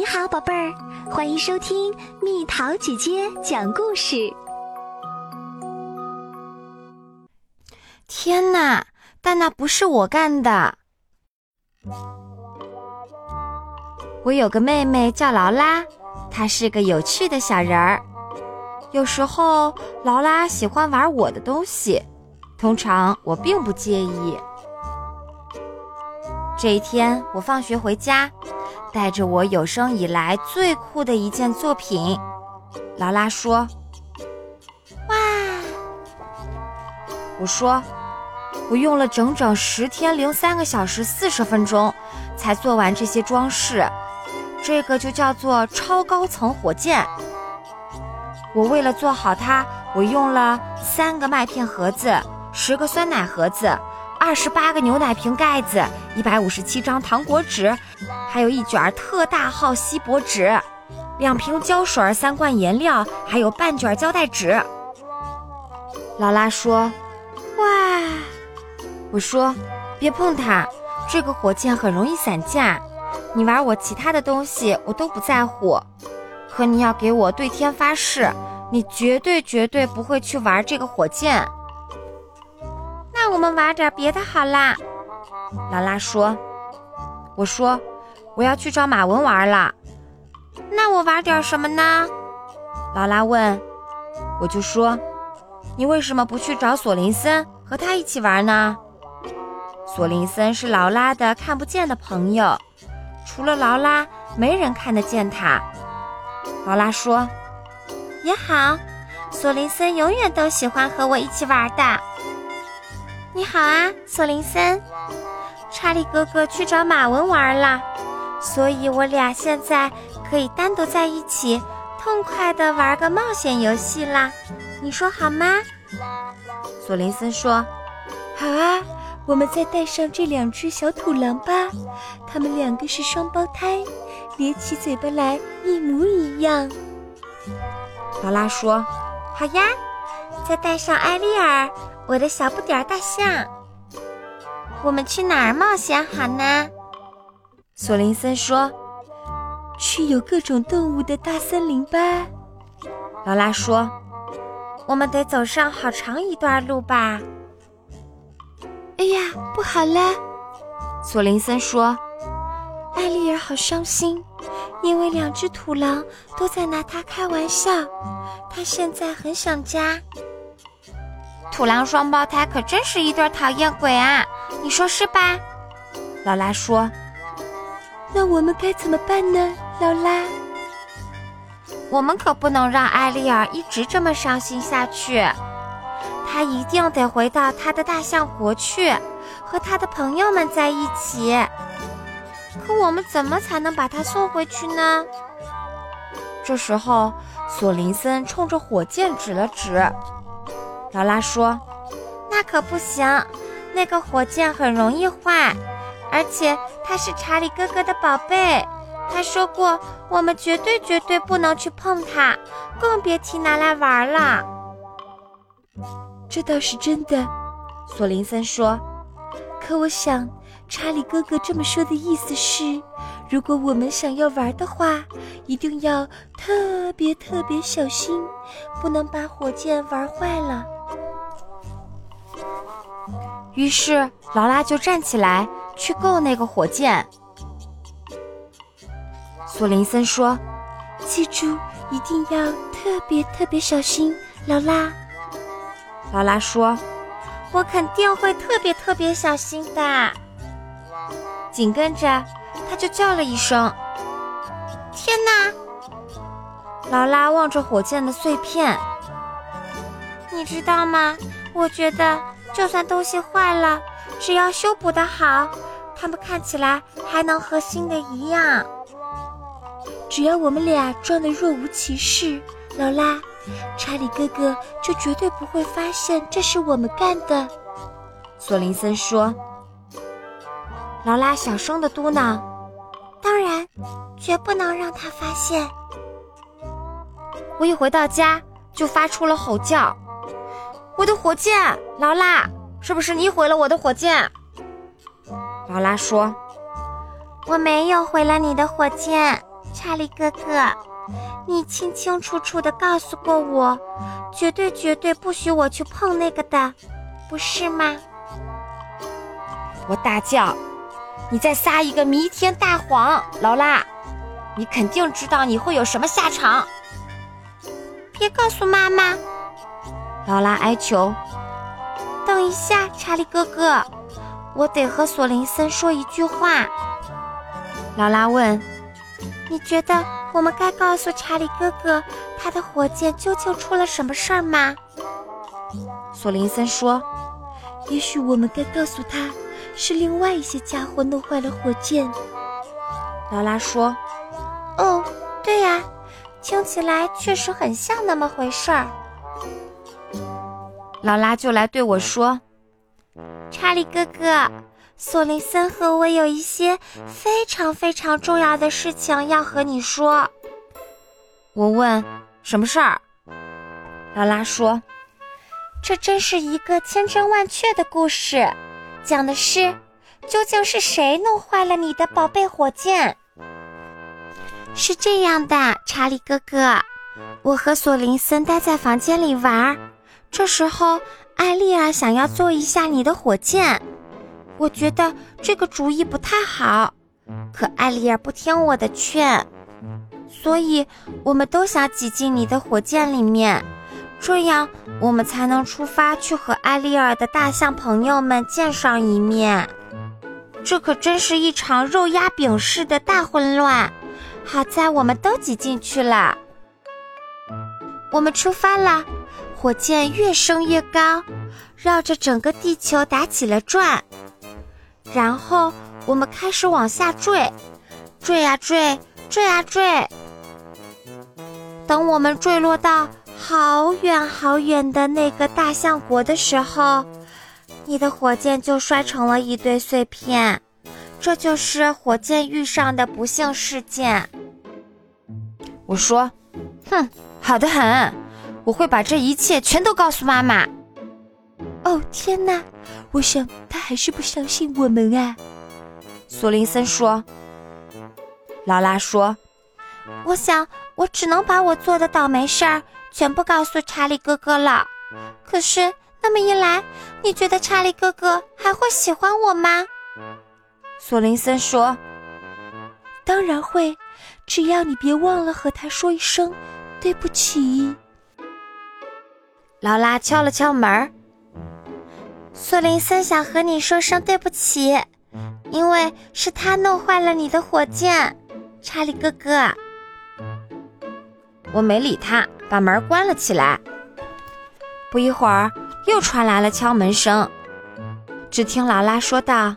你好，宝贝儿，欢迎收听蜜桃姐姐讲故事。天哪！但那不是我干的。我有个妹妹叫劳拉，她是个有趣的小人儿。有时候劳拉喜欢玩我的东西，通常我并不介意。这一天，我放学回家，带着我有生以来最酷的一件作品。劳拉说：“哇！”我说。我用了整整十天零三个小时四十分钟，才做完这些装饰。这个就叫做超高层火箭。我为了做好它，我用了三个麦片盒子、十个酸奶盒子、二十八个牛奶瓶盖子、一百五十七张糖果纸，还有一卷特大号锡箔纸、两瓶胶水、三罐颜料，还有半卷胶带纸。劳拉说：“哇！”我说：“别碰它，这个火箭很容易散架。你玩我其他的东西，我都不在乎。可你要给我对天发誓，你绝对绝对不会去玩这个火箭。”那我们玩点别的好啦。”劳拉说。“我说我要去找马文玩了。”那我玩点什么呢？劳拉问。我就说：“你为什么不去找索林森，和他一起玩呢？”索林森是劳拉的看不见的朋友，除了劳拉，没人看得见他。劳拉说：“也好，索林森永远都喜欢和我一起玩的。”你好啊，索林森。查理哥哥去找马文玩了，所以我俩现在可以单独在一起，痛快的玩个冒险游戏啦。你说好吗？索林森说：“好啊。”我们再带上这两只小土狼吧，它们两个是双胞胎，咧起嘴巴来一模一样。劳拉说：“好呀，再带上艾丽尔，我的小不点儿大象。我们去哪儿冒险好呢？”索林森说：“去有各种动物的大森林吧。”劳拉说：“我们得走上好长一段路吧。”哎呀，不好啦！索林森说：“艾丽尔好伤心，因为两只土狼都在拿他开玩笑。他现在很想家。土狼双胞胎可真是一对讨厌鬼啊！你说是吧？”劳拉说：“那我们该怎么办呢，劳拉？我们可不能让艾丽尔一直这么伤心下去。”她一定得回到她的大象国去，和她的朋友们在一起。可我们怎么才能把她送回去呢？这时候，索林森冲着火箭指了指。劳拉说：“那可不行，那个火箭很容易坏，而且它是查理哥哥的宝贝。他说过，我们绝对绝对不能去碰它，更别提拿来玩了。”这倒是真的，索林森说。可我想，查理哥哥这么说的意思是，如果我们想要玩的话，一定要特别特别小心，不能把火箭玩坏了。于是劳拉就站起来去够那个火箭。索林森说：“记住，一定要特别特别小心，劳拉。”劳拉说：“我肯定会特别特别小心的。”紧跟着，他就叫了一声：“天哪！”劳拉望着火箭的碎片，你知道吗？我觉得，就算东西坏了，只要修补的好，它们看起来还能和新的一样。只要我们俩装的若无其事，劳拉。查理哥哥就绝对不会发现这是我们干的，索林森说。劳拉小声的嘟囔：“当然，绝不能让他发现。”我一回到家就发出了吼叫：“我的火箭！劳拉，是不是你毁了我的火箭？”劳拉说：“我没有毁了你的火箭。”查理哥哥，你清清楚楚的告诉过我，绝对绝对不许我去碰那个的，不是吗？我大叫：“你在撒一个弥天大谎，劳拉！你肯定知道你会有什么下场。”别告诉妈妈，劳拉哀求。等一下，查理哥哥，我得和索林森说一句话。劳拉问：“你觉得我们该告诉查理哥哥，他的火箭究竟出了什么事儿吗？”索林森说：“也许我们该告诉他，是另外一些家伙弄坏了火箭。”劳拉说：“哦，对呀，听起来确实很像那么回事儿。”劳拉就来对我说：“查理哥哥。”索林森和我有一些非常非常重要的事情要和你说。我问：“什么事儿？”劳拉说：“这真是一个千真万确的故事，讲的是究竟是谁弄坏了你的宝贝火箭。”是这样的，查理哥哥，我和索林森待在房间里玩，这时候艾丽儿想要做一下你的火箭。我觉得这个主意不太好，可艾丽尔不听我的劝，所以我们都想挤进你的火箭里面，这样我们才能出发去和艾丽尔的大象朋友们见上一面。这可真是一场肉压饼式的大混乱。好在我们都挤进去了，我们出发了，火箭越升越高，绕着整个地球打起了转。然后我们开始往下坠，坠啊坠，坠啊坠。等我们坠落到好远好远的那个大象国的时候，你的火箭就摔成了一堆碎片。这就是火箭遇上的不幸事件。我说：“哼，好的很，我会把这一切全都告诉妈妈。”哦天哪！我想他还是不相信我们啊。索林森说。劳拉说：“我想我只能把我做的倒霉事儿全部告诉查理哥哥了。可是那么一来，你觉得查理哥哥还会喜欢我吗？”索林森说：“当然会，只要你别忘了和他说一声对不起。”劳拉敲了敲门儿。索林森想和你说声对不起，因为是他弄坏了你的火箭，查理哥哥。我没理他，把门关了起来。不一会儿，又传来了敲门声。只听劳拉说道：“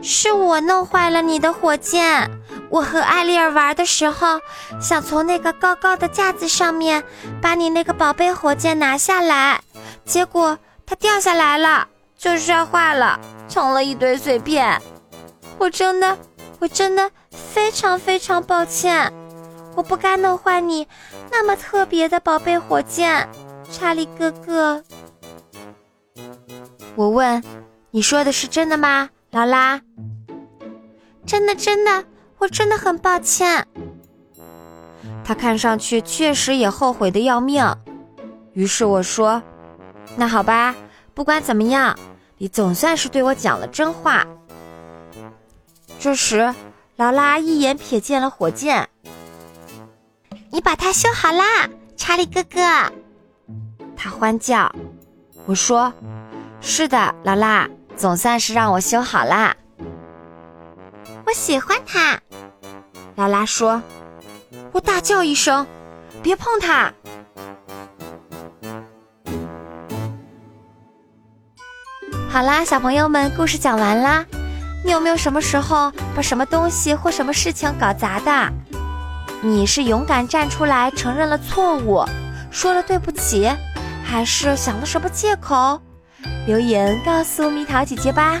是我弄坏了你的火箭。我和艾丽儿玩的时候，想从那个高高的架子上面把你那个宝贝火箭拿下来，结果……”它掉下来了，就摔坏了，成了一堆碎片。我真的，我真的非常非常抱歉，我不该弄坏你那么特别的宝贝火箭，查理哥哥。我问：“你说的是真的吗，劳拉？”真的，真的，我真的很抱歉。他看上去确实也后悔的要命。于是我说。那好吧，不管怎么样，你总算是对我讲了真话。这时，劳拉一眼瞥见了火箭，你把它修好啦，查理哥哥。他欢叫。我说：“是的，劳拉，总算是让我修好啦。”我喜欢它。劳拉说。我大叫一声：“别碰它！”好啦，小朋友们，故事讲完啦。你有没有什么时候把什么东西或什么事情搞砸的？你是勇敢站出来承认了错误，说了对不起，还是想了什么借口？留言告诉蜜桃姐姐吧。